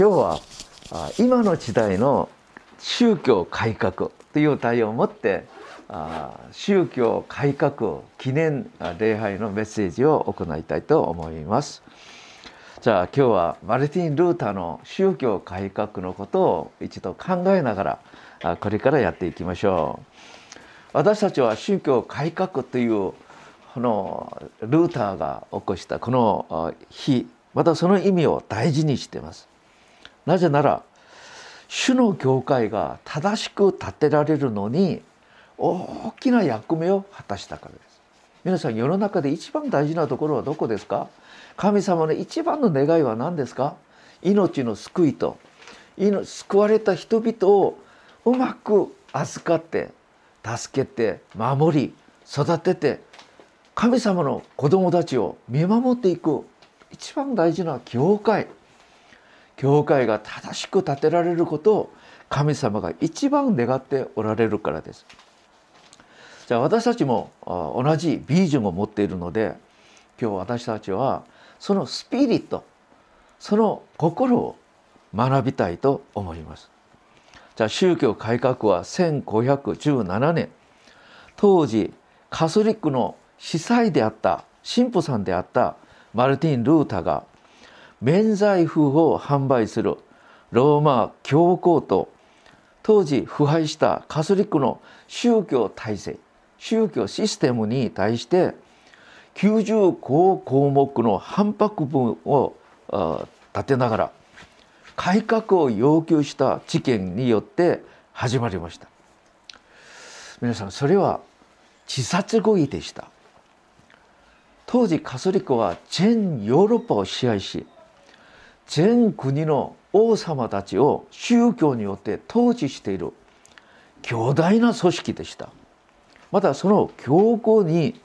今日は今の時代の宗教改革という題を持って宗教改革記念礼拝のメッセージを行いたいと思います。じゃあ今日はマルティン・ルーターの宗教改革のことを一度考えながらこれからやっていきましょう。私たちは宗教改革というこのルーターが起こしたこの日またその意味を大事にしています。なぜなら主の教会が正しく建てられるのに大きな役目を果たしたからです。皆さん世の中で一番大事なところはどこですか？神様の一番の願いは何ですか？命の救いと救われた人々をうまく預かって助けて守り育てて神様の子供たちを見守っていく一番大事な教会。教会が正しく建てられることを神様が一番願っておられるからです。じゃあ私たちも同じビージョンを持っているので今日私たちはそのスピリットその心を学びたいと思います。じゃあ宗教改革は1517年当時カソリックの司祭であった神父さんであったマルティン・ルータが免罪符を販売するローマ教皇と当時腐敗したカソリックの宗教体制宗教システムに対して95項目の反発文を立てながら改革を要求した事件によって始まりました。皆さんそれは自殺合意でした。当時カソリックは全ヨーロッパを支配し全国の王様たちを宗教によって統治している強大な組織でした。またその教皇に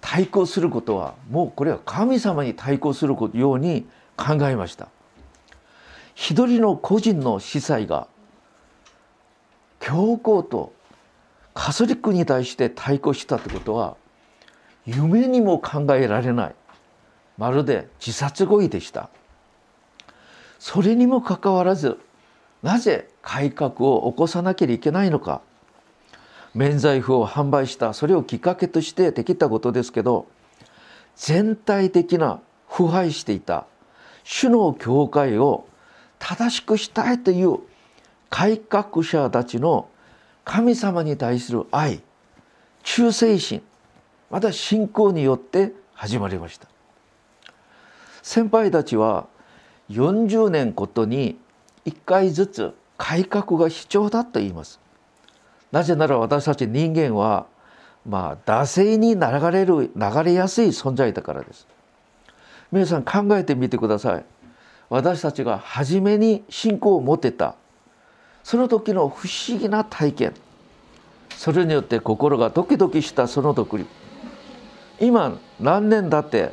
対抗することはもうこれは神様に対抗するように考えました。一人の個人の司祭が教皇とカソリックに対して対抗したってことは夢にも考えられない。まるで自殺合意でした。それにもかかわらずなぜ改革を起こさなければいけないのか。免罪符を販売したそれをきっかけとしてできたことですけど全体的な腐敗していた主の教会を正しくしたいという改革者たちの神様に対する愛忠誠心また信仰によって始まりました。先輩たちは40年ごとに1回ずつ改革が必要だと言います。なぜなら私たち人間はまあ惰性に流れる流れやすい存在だからです。皆さん考えてみてください。私たちが初めに信仰を持てたその時の不思議な体験それによって心がドキドキしたその時今何年だって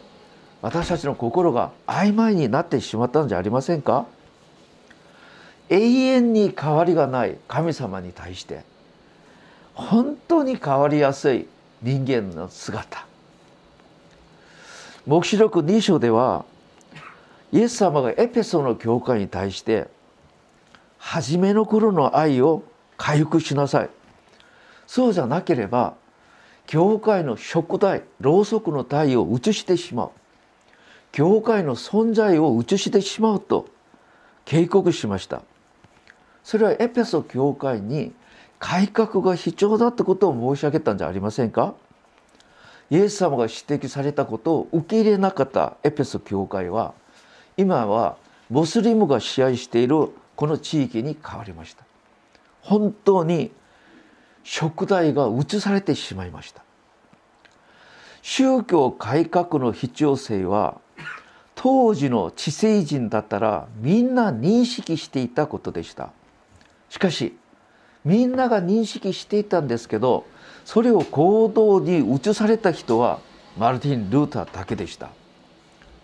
私たちの心が曖昧になってしまったんじゃありませんか？永遠に変わりがない神様に対して本当に変わりやすい人間の姿。黙示録2章ではイエス様がエペソの教会に対して初めの頃の愛を回復しなさい。そうじゃなければ教会の食代ろうそくの体を移してしまう。教会の存在を移してしまうと警告しました。それはエペソ教会に改革が必要だってことを申し上げたんじゃありませんか？イエス様が指摘されたことを受け入れなかったエペソ教会は今はモスリムが支配しているこの地域に変わりました。本当に食代が移されてしまいました。宗教改革の必要性は当時の知性人だったらみんな認識していたことでした。しかしみんなが認識していたんですけどそれを行動に移された人はマルティン・ルーターだけでした。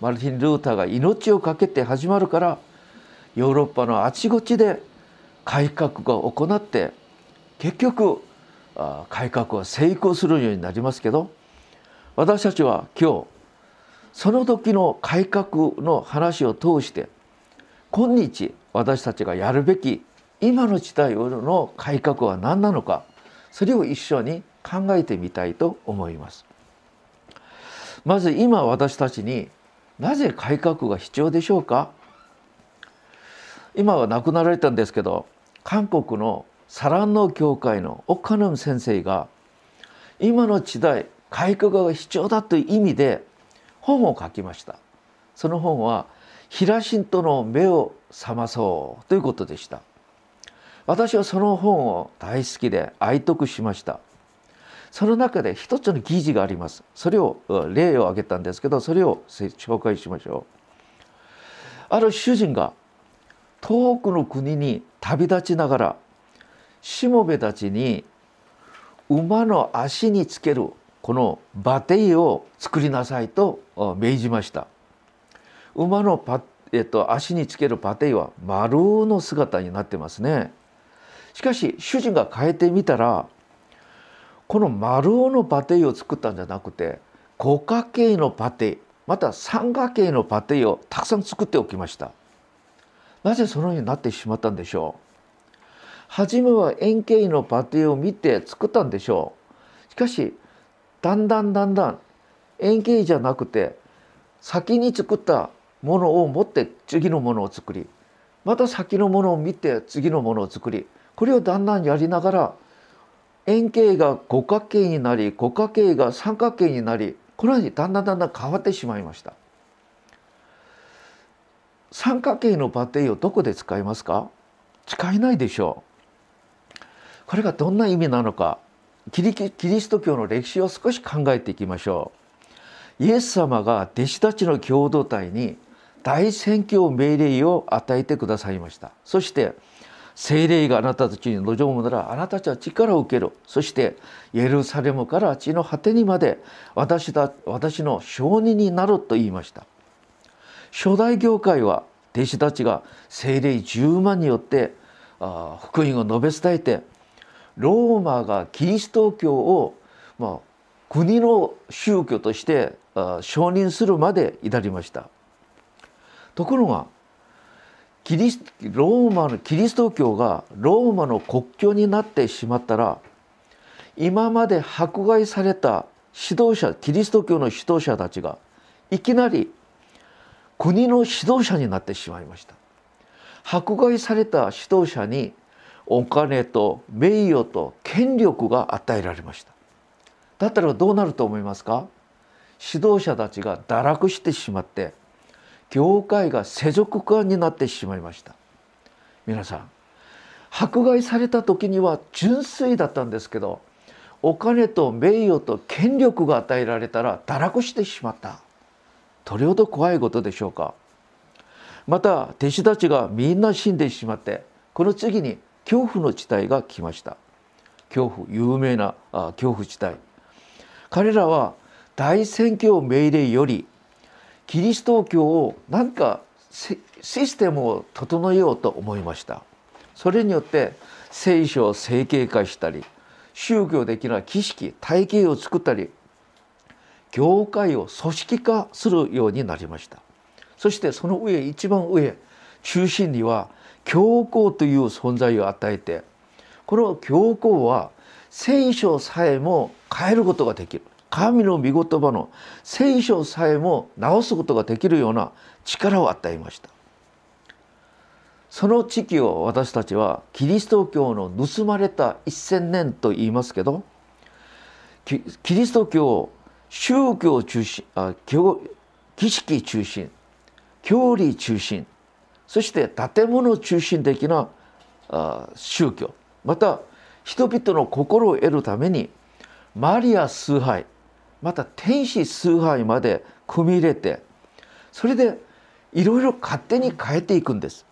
マルティン・ルーターが命を懸けて始まるからヨーロッパのあちこちで改革が行って結局改革は成功するようになりますけど私たちは今日その時の改革の話を通して今日私たちがやるべき今の時代の改革は何なのかそれを一緒に考えてみたいと思います。まず今私たちになぜ改革が必要でしょうか？今は亡くなられたんですけど韓国のサランノ教会のオカヌム先生が今の時代改革が必要だという意味で本を書きました。その本は「ヒラシントの目を覚まそう」ということでした。私はその本を大好きで愛読しました。その中で一つの記事があります。それを例を挙げたんですけどそれを紹介しましょう。ある主人が遠くの国に旅立ちながらしもべたちに馬の足につけるこの馬蹄を作りなさいと命じました。馬のパ、えっと、足につける馬蹄は丸の姿になってますね。しかし主人が変えてみたらこの丸尾の馬蹄を作ったんじゃなくて五角形の馬蹄また三角形の馬蹄をたくさん作っておきました。なぜそのようになってしまったんでしょう？初めは円形の馬蹄を見て作ったんでしょう。しかしだんだんだんだん円形じゃなくて先に作ったものを持って次のものを作りまた先のものを見て次のものを作りこれをだんだんやりながら円形が五角形になり五角形が三角形になりこのようにだんだんだんだん変わってしまいました。三角形のバッテリーをどこで使いますか？使えないでしょう。これがどんな意味なのか？キリキリスト教の歴史を少し考えていきましょう。イエス様が弟子たちの共同体に大宣教命令を与えてくださいました。そして精霊があなたたちに望むならあなたたちは力を受けるそしてエルサレムから地の果てにまで私だ私の証人になると言いました。初代教会は弟子たちが精霊10万によって福音を述べ伝えてローマがキリスト教を、まあ、国の宗教として承認するまで至りました。ところがキリスローマのキリスト教がローマの国教になってしまったら今まで迫害された指導者キリスト教の指導者たちがいきなり国の指導者になってしまいました。迫害された指導者にお金と名誉と権力が与えられました。だったらどうなると思いますか？指導者たちが堕落してしまって教会が世俗化になってしまいました。皆さん迫害された時には純粋だったんですけどお金と名誉と権力が与えられたら堕落してしまった。どれほど怖いことでしょうか？また弟子たちがみんな死んでしまってこの次に恐怖の地帯が来ました。恐怖有名な恐怖地帯。彼らは大宣教命令よりキリスト教を何かシステムを整えようと思いました。それによって聖書を整形化したり宗教的な儀式体系を作ったり教会を組織化するようになりました。そしてその上一番上中心には教皇という存在を与えてこの教皇は聖書さえも変えることができる。神の御言葉の聖書さえも直すことができるような力を与えました。その地域を私たちはキリスト教の盗まれた一千年と言いますけどキリスト教宗教中心あ儀式中心教理中心そして建物中心的な宗教。また人々の心を得るためにマリア崇拝また天使崇拝まで組み入れてそれでいろいろ勝手に変えていくんです。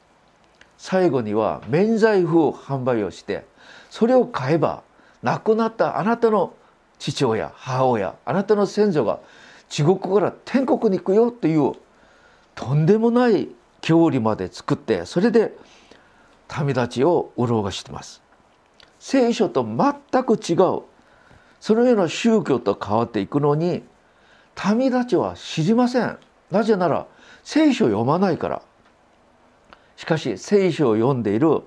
最後には免罪符を販売をしてそれを買えば亡くなったあなたの父親母親あなたの先祖が地獄から天国に行くよというとんでもない教理まで作ってそれで民たちを潤がしてます。聖書と全く違う。そのような宗教と変わっていくのに民たちは知りません。なぜなら聖書を読まないから。しかし聖書を読んでいる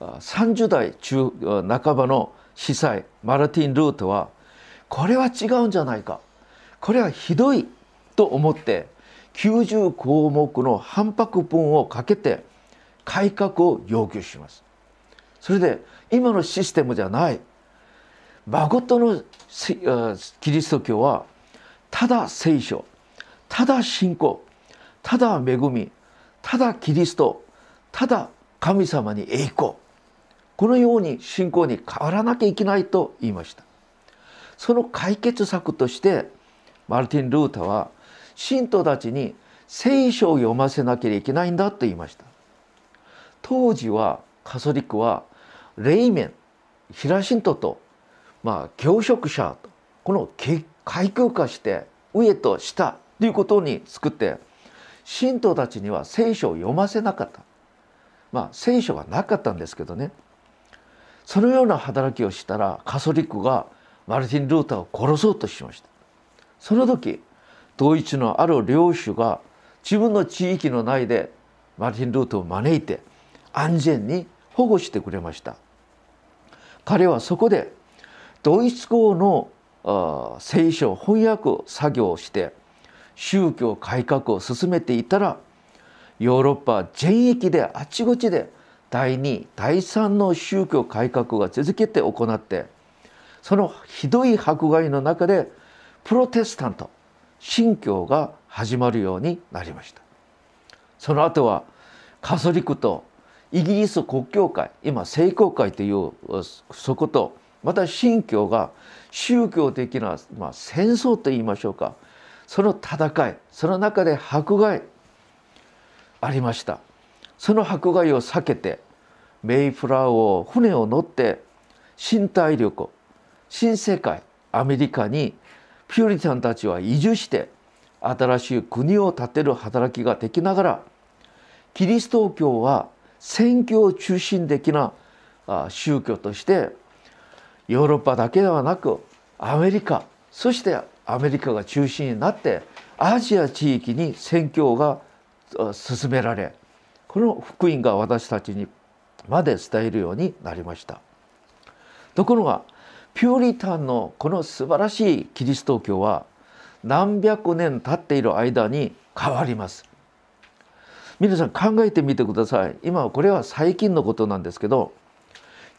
30代中半ばの司祭マルティン・ルートはこれは違うんじゃないか。これはひどいと思って90項目の反発文をかけて改革を要求します。それで今のシステムじゃない。誠のキリスト教はただ聖書ただ信仰ただ恵みただキリストただ神様に栄光。このように信仰に変わらなきゃいけないと言いました。その解決策としてマルティン・ルータは信徒たちに聖書を読ませなきゃいけないんだと言いました。当時はカソリックは霊面平信徒とまあ教職者とこの階級化して上と下ということに作って信徒たちには聖書を読ませなかった。まあ聖書がなかったんですけどね。そのような働きをしたらカソリックがマルティン・ルーターを殺そうとしました。その時ドイツのある領主が自分の地域の内でマルティン・ルーターを招いて安全に保護してくれました。彼はそこでドイツ語の聖書翻訳作業をして宗教改革を進めていたらヨーロッパ全域であちこちで第2第3の宗教改革が続けて行ってそのひどい迫害の中でプロテスタント信教が始まるようになりました。その後はカソリックとイギリス国教会今聖公会というそことまた信教が宗教的な、まあ、戦争と言いましょうかその戦いその中で迫害ありました。その迫害を避けてメイフラーを船を乗って新大陸新世界アメリカにピューリタンたちは移住して新しい国を建てる働きができながらキリスト教は宣教中心的な宗教としてヨーロッパだけではなくアメリカそしてアメリカが中心になってアジア地域に宣教が進められこの福音が私たちにまで伝えるようになりました。ところがピューリタンのこの素晴らしいキリスト教は何百年経っている間に変わります。皆さん考えてみてください。今これは最近のことなんですけど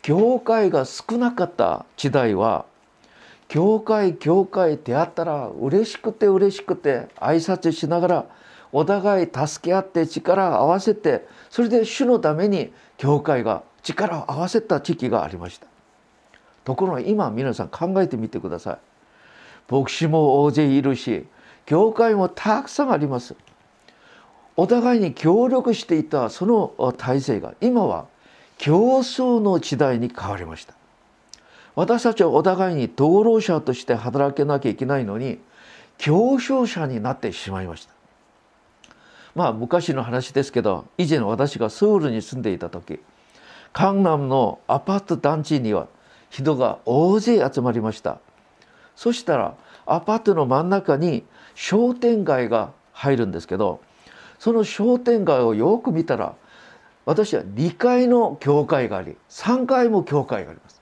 教会が少なかった時代は教会教会出会ったら嬉しくて嬉しくて挨拶しながらお互い助け合って力を合わせてそれで主のために教会が力を合わせた時期がありました。ところが今皆さん考えてみてください。牧師も大勢いるし教会もたくさんあります。お互いに協力していたその体制が今は競争の時代に変わりました。私たちはお互いに同労者として働けなきゃいけないのに競争者になってしまいました。まあ昔の話ですけど以前私がソウルに住んでいた時江南のアパート団地には人が大勢集まりました。そしたらアパートの真ん中に商店街が入るんですけどその商店街をよく見たら私は2階の教会があり3階も教会があります。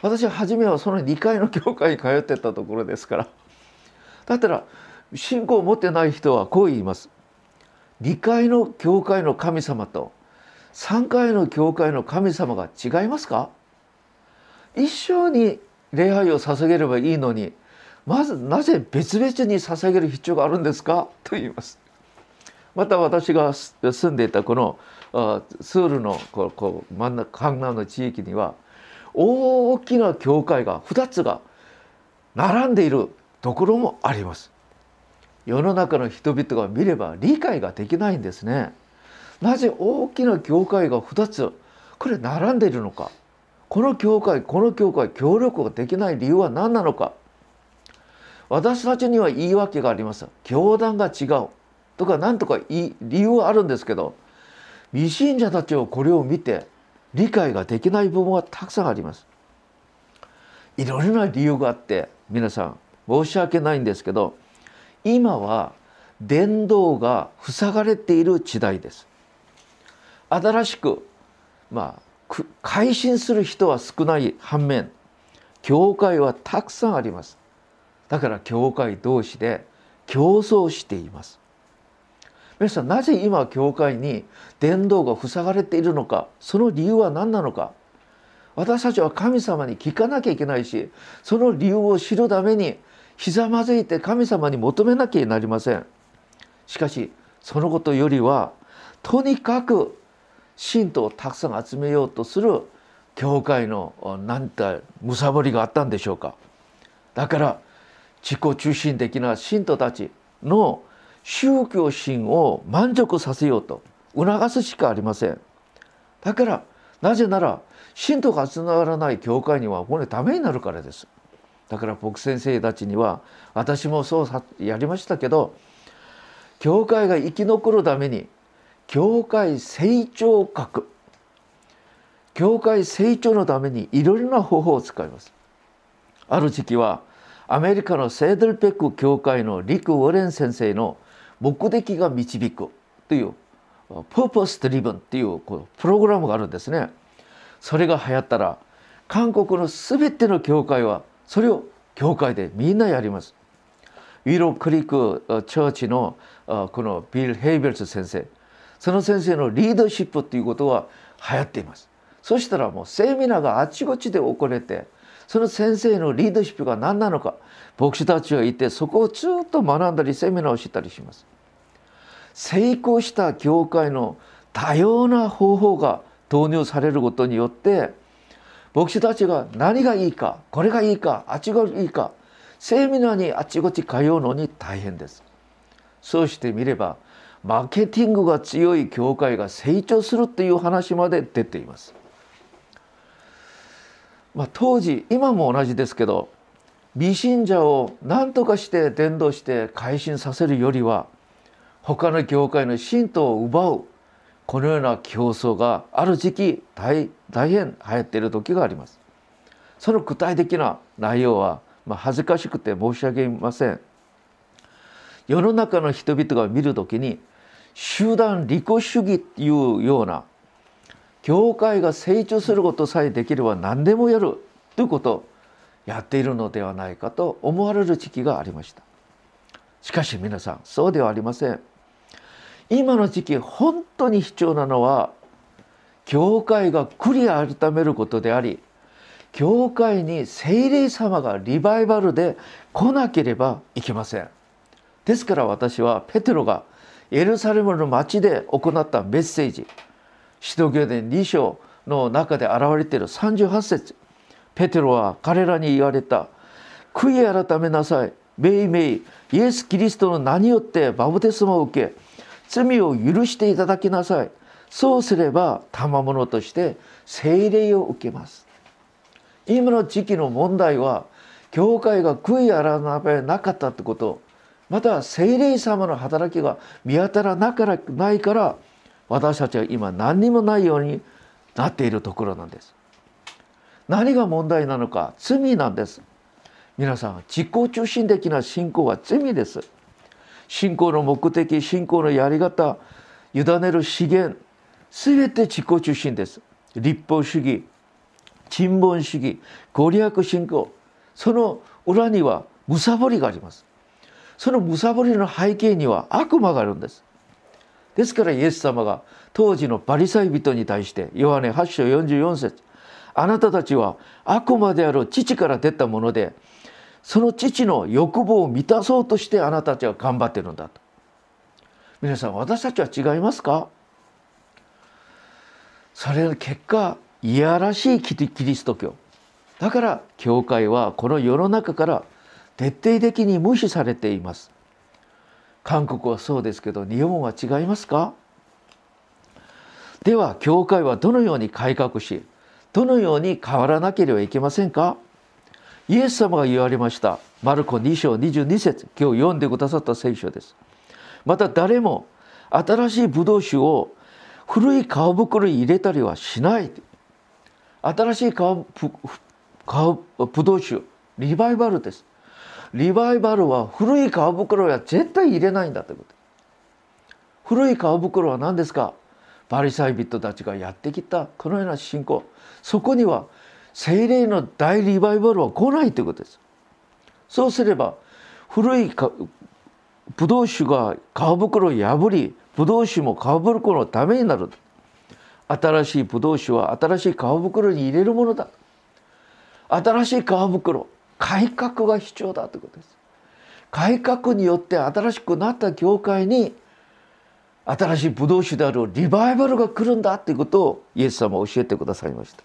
私は初めはその2階の教会に通ってたところですから。だったら信仰を持ってない人はこう言います。2階の教会の神様と3階の教会の神様が違いますか？一緒に礼拝を捧げればいいのにまずなぜ別々に捧げる必要があるんですか？と言います。また私が住んでいたこのスールのここ真ん中カン南の地域には大きな教会が2つが並んでいるところもあります。世の中の人々が見れば理解ができないんですね。なぜ大きな教会が2つこれ並んでいるのか？この教会この教会協力ができない理由は何なのか。私たちには言い訳があります。教団が違う。とか何とかい理由はあるんですけど未信者たちをこれを見て理解ができない部分はたくさんあります。いろいろな理由があって皆さん申し訳ないんですけど今は伝道が塞がれている時代です。新しくまあ改心する人は少ない反面教会はたくさんあります。だから教会同士で競争しています。皆さんなぜ今教会に伝道が塞がれているのかその理由は何なのか。私たちは神様に聞かなきゃいけないしその理由を知るためにひざまずいて神様に求めなきゃなりません。しかしそのことよりはとにかく信徒をたくさん集めようとする教会の何てむさぼりがあったんでしょうか。だから自己中心的な信徒たちの宗教心を満足させようと促すしかありません。だからなぜなら信徒がつながらない教会にはこれためになるからです。だから僕先生たちには私もそうやりましたけど教会が生き残るために教会成長核教会成長のためにいろいろな方法を使いますある時期はアメリカのセードルペック教会のリク・ウォレン先生の目的が導くという「プーポス・トリブン」っていうこうプログラムがあるんですね。それが流行ったら韓国の全ての教会はそれを教会でみんなやります。ウィロクリックチョーチのこのビル・ヘイベルス先生その先生のリーダーシップっていうことは流行っています。そしたらもうセミナーがあちこちで起これてその先生のリーダーシップが何なのか牧師たちはいてそこをずっと学んだりセミナーをしたりします。成功した教会の多様な方法が導入されることによって牧師たちが何がいいかこれがいいかあっちがいいかセミナーにあちこち通うのに大変です。そうしてみればマーケティングが強い教会が成長するっていう話まで出ています。まあ、当時今も同じですけど未信者を何とかして伝道して改心させるよりは他の教会の信徒を奪うこのような競争がある時期大大変流行っている時があります。その具体的な内容は、まあ、恥ずかしくて申し上げません。世の中の人々が見る時に集団利己主義というような教会が成長することさえできれば何でもやるということをやっているのではないかと思われる時期がありました。しかし皆さんそうではありません。今の時期本当に必要なのは教会が繰り改めることであり教会に聖霊様がリバイバルで来なければいけません。ですから私はペテロがエルサレムの町で行ったメッセージ。使徒行伝2章の中で現れている38節。ペテロは彼らに言われた。悔い改めなさい。めいめい。イエス・キリストの名によってバブテスマを受け罪を許していただきなさい。そうすれば賜物として聖霊を受けます。今の時期の問題は教会が悔い改めなかったってこと。また聖霊様の働きが見当たらなからないから私たちは今何にもないようになっているところなんです。何が問題なのか罪なんです。皆さん自己中心的な信仰は罪です。信仰の目的信仰のやり方委ねる資源全て自己中心です。立法主義沈凡主義ご利益信仰その裏にはむさぼりがあります。そのむさぼりの背景には悪魔があるんです。ですからイエス様が当時のパリサイ人に対してヨハネ8章44節あなたたちは悪魔である父から出たものでその父の欲望を満たそうとしてあなたたちは頑張ってるんだと。皆さん私たちは違いますか？それの結果いやらしいキリスト教。だから教会はこの世の中から徹底的に無視されています。韓国はそうですけど日本は違いますか？では教会はどのように改革しどのように変わらなければいけませんか？イエス様が言われました。マルコ2章22節今日読んでくださった聖書です。また誰も新しいブドウ酒を古い皮袋に入れたりはしない。新しい皮ブドウ酒リバイバルです。リバイバルは古い皮袋は絶対入れないんだということ。古い皮袋は何ですか？バリサイ人たちがやってきたこのような信仰。そこには精霊の大リバイバルは来ないということです。そうすれば古いブドウ酒が皮袋を破りブドウ酒も皮袋のためになる。新しいブドウ酒は新しい皮袋に入れるものだ。新しい皮袋改革が必要だということです。改革によって新しくなった教会に新しいブドウ酒であるリバイバルが来るんだということをイエス様は教えてくださいました。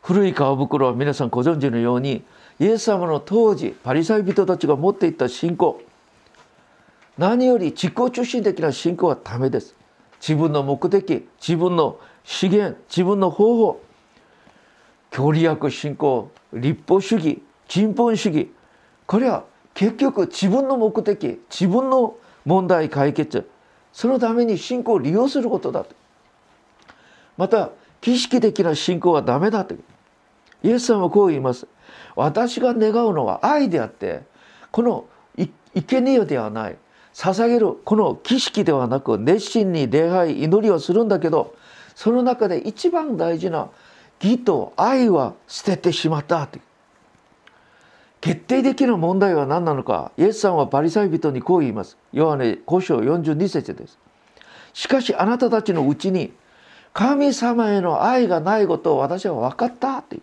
古い皮袋は皆さんご存知のようにイエス様の当時パリサイ人たちが持っていた信仰何より自己中心的な信仰はダメです。自分の目的自分の資源自分の方法教理学信仰立法主義人本主義これは結局自分の目的自分の問題解決そのために信仰を利用することだとまた儀式的な信仰はダメだとイエス様はこう言います私が願うのは愛であってこの生贄ではない捧げるこの儀式ではなく熱心に礼拝祈りをするんだけどその中で一番大事な義と愛は捨ててしまったと決定的な問題は何なのか。イエスさんはパリサイ人にこう言います。ヨハネ5章42節です。しかしあなたたちのうちに神様への愛がないことを私は分かった。って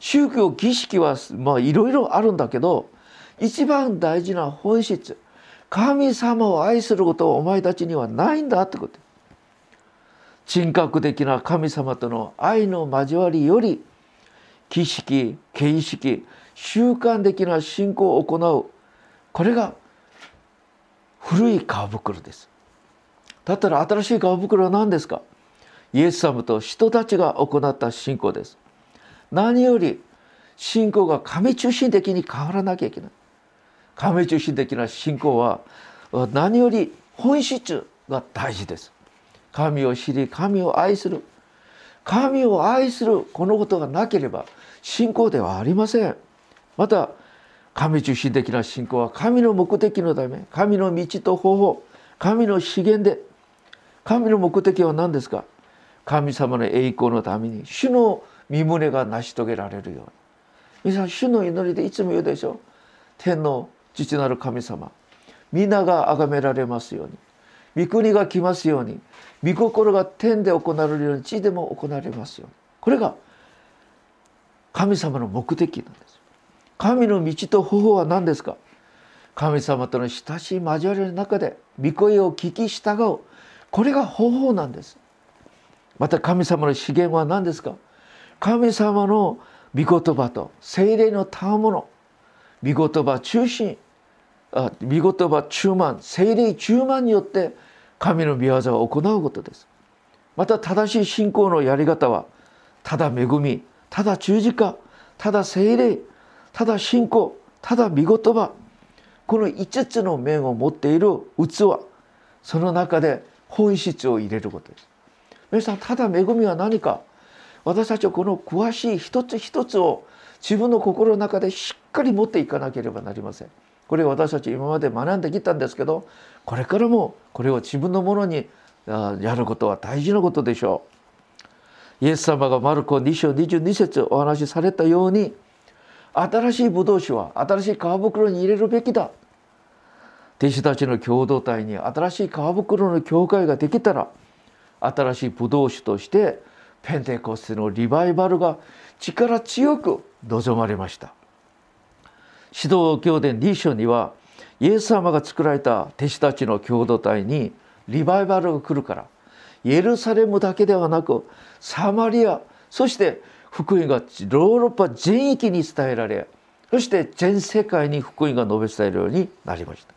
宗教儀式はまあいろいろあるんだけど一番大事な本質。神様を愛することはお前たちにはないんだ。ってこと。人格的な神様との愛の交わりより儀式形式習慣的な信仰を行う。これが古い皮袋です。だったら新しい皮袋は何ですか？イエス様と人たちが行った信仰です。何より信仰が神中心的に変わらなきゃいけない。神中心的な信仰は何より本質が大事です。神を知り神を愛する。神を愛するこのことがなければ信仰ではありません。また神中心的な信仰は神の目的のため神の道と方法神の資源で神の目的は何ですか？神様の栄光のために主の身胸が成し遂げられるように。皆さん主の祈りでいつも言うでしょ天の父なる神様皆が崇められますように。御国が来ますように。御心が天で行われるように地でも行われますように。これが神様の目的なんです。神の道と方法は何ですか？神様との親しい交わりの中で御声を聞き従う。これが方法なんです。また神様の資源は何ですか？神様の御言葉と精霊の賜物。御言葉中心。あ御言葉中満。精霊中満によって神の御業を行うことです。また正しい信仰のやり方はただ恵みただ十字架ただ精霊。ただ信仰ただ御言葉この5つの面を持っている器その中で本質を入れることです皆さんただ恵みは何か私たちはこの詳しい一つ一つを自分の心の中でしっかり持っていかなければなりません。これ私たち今まで学んできたんですけどこれからもこれを自分のものにやることは大事なことでしょう。イエス様がマルコ2章22節お話しされたように新しいブドウ酒は新しい皮袋に入れるべきだ。弟子たちの共同体に新しい皮袋の教会ができたら新しいブドウ酒としてペンテコステのリバイバルが力強く望まれました指導教伝2章にはイエス様が作られた弟子たちの共同体にリバイバルが来るからエルサレムだけではなくサマリアそして福音がヨーロッパ全域に伝えられそして全世界に福音が述べ伝えるようになりました。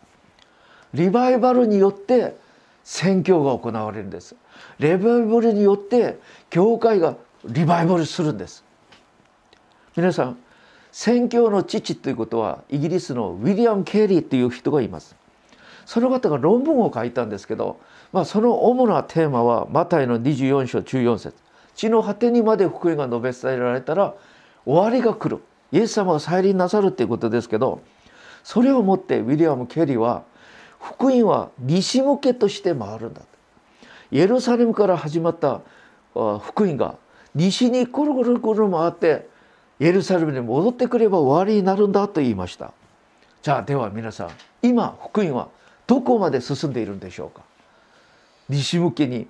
リバイバルによって宣教が行われるんです。リバイバルによって教会がリバイバルするんです。皆さん宣教の父ということはイギリスのウィリアム・ケリーという人がいます。その方が論文を書いたんですけど、まあ、その主なテーマはマタイの24章14節。地の果てにまで福音が述べ伝えられたら終わりが来る。イエス様が再臨なさるということですけどそれをもってウィリアム・ケリーは福音は西向けとして回るんだイエルサレムから始まった福音が西にコロコロコロ回ってエルサレムに戻ってくれば終わりになるんだと言いました。じゃあでは皆さん今福音はどこまで進んでいるんでしょうか？西向けに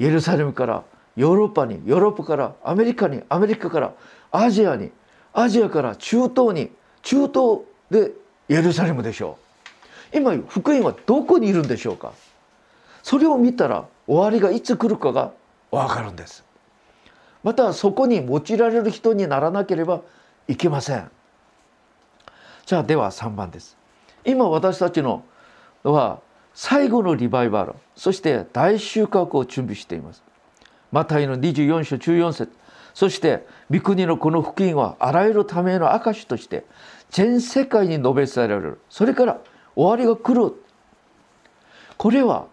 エルサレムからヨーロッパにヨーロッパからアメリカにアメリカからアジアにアジアから中東に中東でエルサレムでしょう。今福音はどこにいるんでしょうか。それを見たら終わりがいつ来るかが分かるんです。またそこに用いられる人にならなければいけません。じゃあでは3番です。今私たちのは最後のリバイバルそして大収穫を準備しています。マタイの24章14節。そして御国のこの福音はあらゆるための証として全世界に述べ伝えられる。それから終わりが来る。これは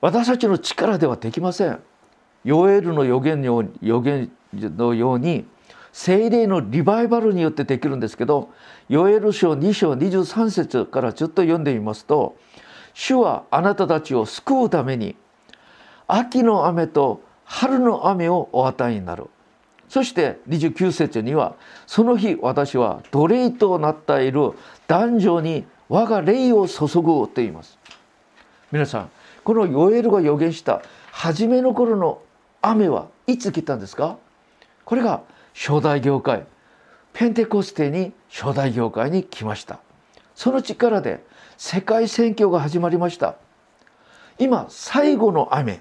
私たちの力ではできません。ヨエルの予言の予言のように精霊のリバイバルによってできるんですけどヨエル書2章23節からちょっと読んでみますと「主はあなたたちを救うために秋の雨と春の雨をお与えになる」そして29節には「その日私は奴隷となっている男女に我が霊を注ぐ」と言います。皆さんこのヨエルが予言した初めの頃の雨はいつ来たんですか？これが初代業界ペンテコステに初代業界に来ました。その力で世界選挙が始まりました。今最後の雨。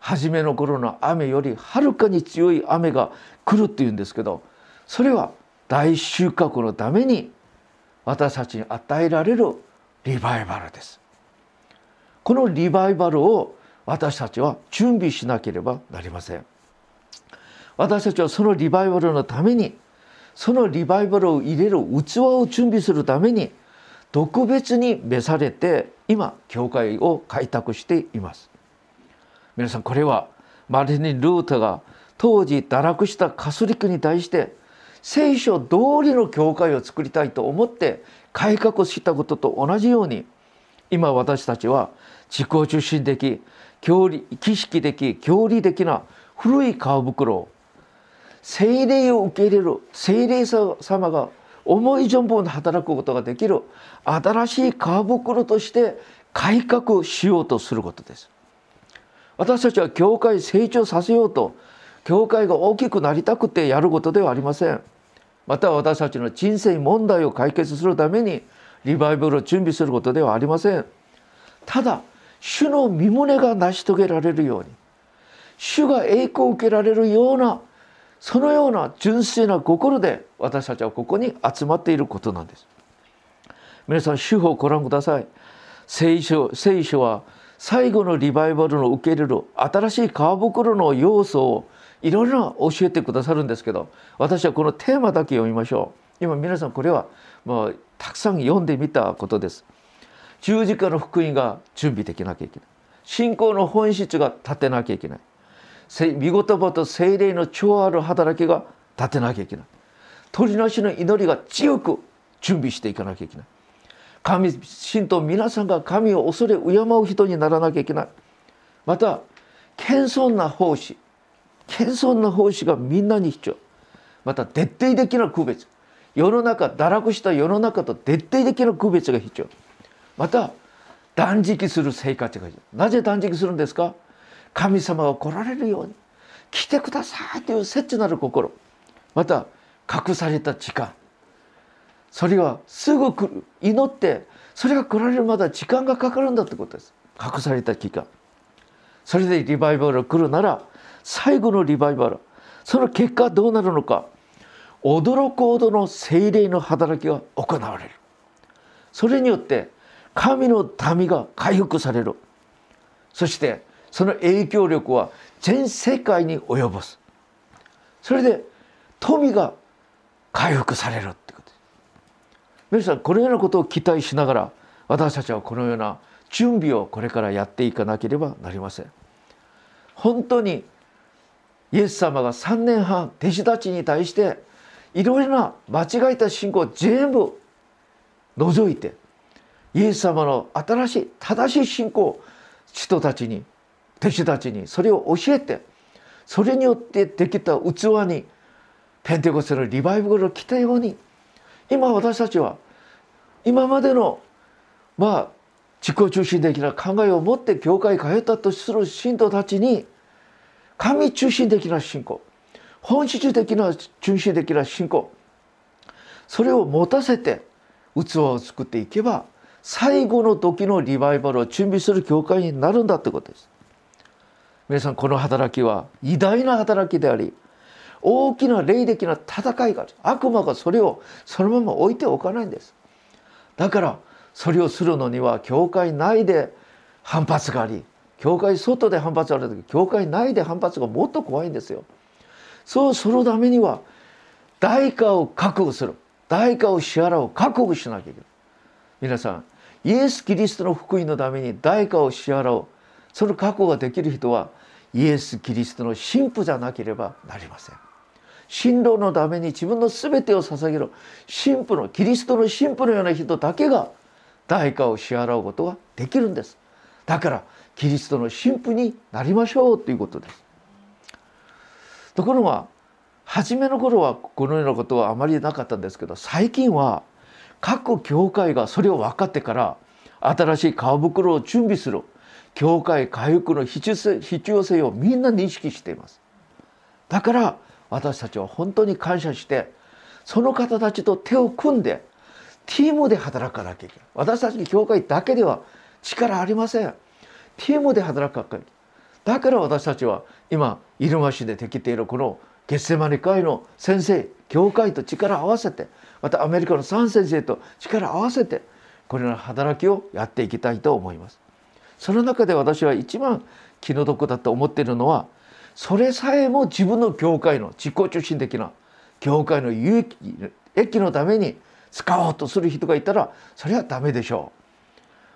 初めの頃の雨よりはるかに強い雨が来るっていうんですけどそれは大収穫のために私たちに与えられるリバイバルです。このリバイバルを私たちは準備しなければなりません。私たちはそのリバイバルのためにそのリバイバルを入れる器を準備するために特別に召されて今教会を開拓しています。皆さんこれはマルティン・ルータが当時堕落したカソリックに対して聖書通りの教会を作りたいと思って改革したことと同じように今私たちは自己中心的教理儀式的教理的な古い皮袋を精霊を受け入れる精霊様が思い存分働くことができる新しい皮袋として改革しようとすることです。私たちは教会成長させようと教会が大きくなりたくてやることではありません。また私たちの人生問題を解決するためにリバイバルを準備することではありません。ただ主の身胸が成し遂げられるように主が栄光を受けられるようなそのような純粋な心で私たちはここに集まっていることなんです皆さん主法をご覧ください聖書聖書は最後のリバイバルの受け入れる新しい皮袋の要素をいろいろな教えてくださるんですけど私はこのテーマだけ読みましょう。今皆さんこれはもうたくさん読んでみたことです。十字架の福音が準備できなきゃいけない。信仰の本質が立てなきゃいけない。見言葉と精霊の超ある働きが立てなきゃいけない。鳥なしの祈りが強く準備していかなきゃいけない。神信徒皆さんが神を恐れ敬う人にならなきゃいけない。また謙遜な奉仕。謙遜な奉仕がみんなに必要。また徹底的な区別。世の中堕落した世の中と徹底的な区別が必要。また断食する生活が必要。なぜ断食するんですか？神様が来られるように。来てくださいという切なる心。また隠された時間。それはすぐ来る祈ってそれが来られるまで時間がかかるんだってことです。隠された期間。それでリバイバルが来るなら最後のリバイバルその結果どうなるのか驚くほどの精霊の働きが行われる。それによって神の民が回復される。そしてその影響力は全世界に及ぼす。それで富が回復される皆さんこのようなことを期待しながら私たちはこのような準備をこれからやっていかなければなりません。本当にイエス様が3年半弟子たちに対していろいろな間違えた信仰を全部除いてイエス様の新しい正しい信仰を人たちに弟子たちにそれを教えてそれによってできた器にペンテコステのリバイバルが来たように今私たちは今までのまあ自己中心的な考えを持って教会に通ったとする信徒たちに神中心的な信仰本質的な中心的な信仰それを持たせて器を作っていけば最後の時のリバイバルを準備する教会になるんだってことです。皆さんこの働きは偉大な働きであり大きな霊的な戦いがある。悪魔がそれをそのまま置いておかないんです。だからそれをするのには教会内で反発があり教会外で反発がある時教会内で反発がもっと怖いんですよ。そうするためには代価を覚悟する。代価を支払う覚悟しなきゃいけない。皆さんイエス・キリストの福音のために代価を支払う。その覚悟ができる人はイエス・キリストの神父じゃなければなりません。神道のために自分の全てを捧げる神父のキリストの神父のような人だけが代価を支払うことができるんです。だからキリストの神父になりましょうということです。ところが初めの頃はこのようなことはあまりなかったんですけど最近は各教会がそれを分かってから新しい顔袋を準備する教会回復の必要性をみんな認識しています。だから私たちは本当に感謝してその方たちと手を組んでティームで働かなきゃいけない。私たち教会だけでは力ありません。ティームで働かなきゃいけない。だから私たちは今入間市でできているこのゲッセマネ会の先生教会と力を合わせてまたアメリカの3先生と力を合わせてこれらの働きをやっていきたいと思います。その中で私は一番気の毒だと思っているのはそれさえも自分の教会の自己中心的な教会の有益益のために使おうとする人がいたらそれはダメでしょう。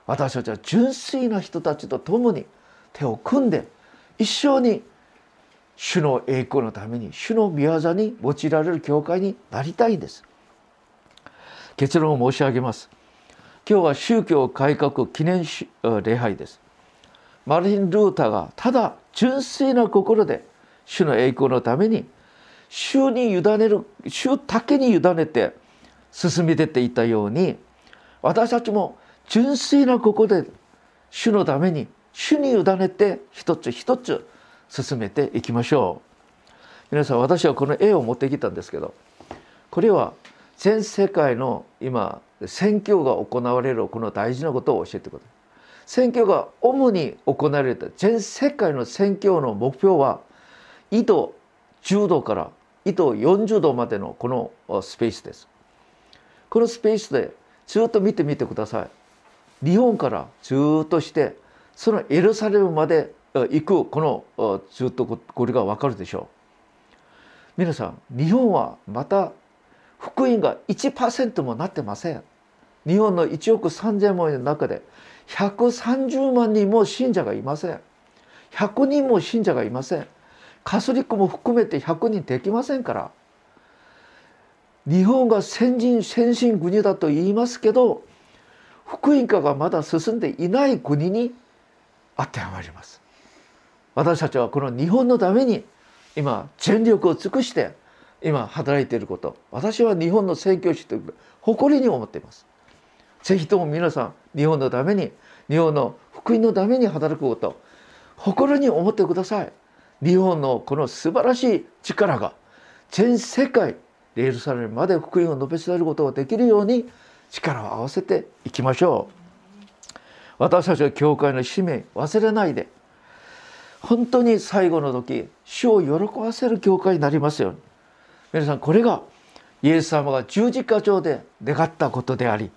私たちは純粋な人たちと共に手を組んで一生に主の栄光のために主の御業に用いられる教会になりたいんです。結論を申し上げます。今日は宗教改革記念礼拝です。マルティン・ルーターがただ純粋な心で主の栄光のために主に委ねる主だけに委ねて進み出ていたように私たちも純粋な心で主のために主に委ねて一つ一つ進めていきましょう皆さん私はこの絵を持ってきたんですけどこれは全世界の今選挙が行われるこの大事なことを教えてください。選挙が主に行われた全世界の選挙の目標は緯度10度から緯度40度までのこのスペースです。このスペースでずっと見てみてください。日本からずっとしてそのエルサレムまで行くこのずっとこれがわかるでしょう。皆さん日本はまた福音が1%もなってません。日本の1億3000万人の中で130万人も信者がいません。100人も信者がいません。カソリックも含めて100人できませんから。日本が先人先進国だと言いますけど福音化がまだ進んでいない国に当てはまります。私たちはこの日本のために今全力を尽くして今働いていること私は日本の宣教師という誇りに思っていますぜひとも皆さん日本のために日本の福音のために働くこと誇りに思ってください。日本のこの素晴らしい力が全世界レールサレムまで福音を述べ伝えることができるように力を合わせていきましょう。私たちは教会の使命忘れないで本当に最後の時主を喜ばせる教会になりますように。皆さんこれがイエス様が十字架上で願ったことであり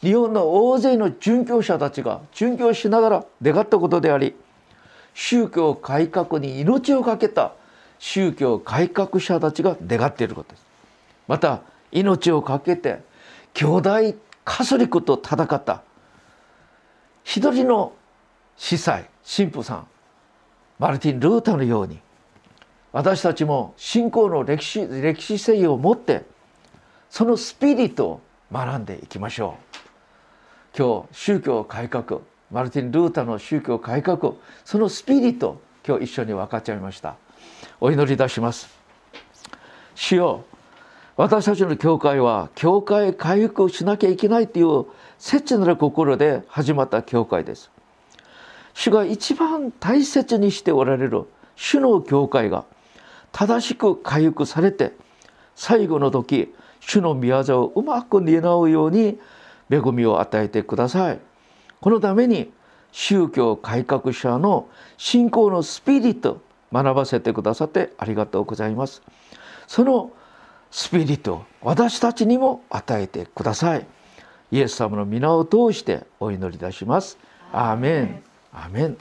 日本の大勢の殉教者たちが殉教しながら願ったことであり宗教改革に命を懸けた宗教改革者たちが願っていることです。また命を懸けて兄弟カソリックと戦った一人の司祭神父さんマルティン・ルーターのように私たちも信仰の歴史歴史性を持ってそのスピリットを学んでいきましょう。今日宗教改革マルティン・ルーターの宗教改革そのスピリット今日一緒に分かっちゃいました。お祈りいたします。主よ私たちの教会は教会回復をしなきゃいけないという切なる心で始まった教会です。主が一番大切にしておられる主の教会が正しく回復されて最後の時主の御業をうまく担うように恵みを与えてください。このために宗教改革者の信仰のスピリット学ばせてくださってありがとうございます。そのスピリット私たちにも与えてください。イエス様の皆を通してお祈りいたします。アーメン。アーメン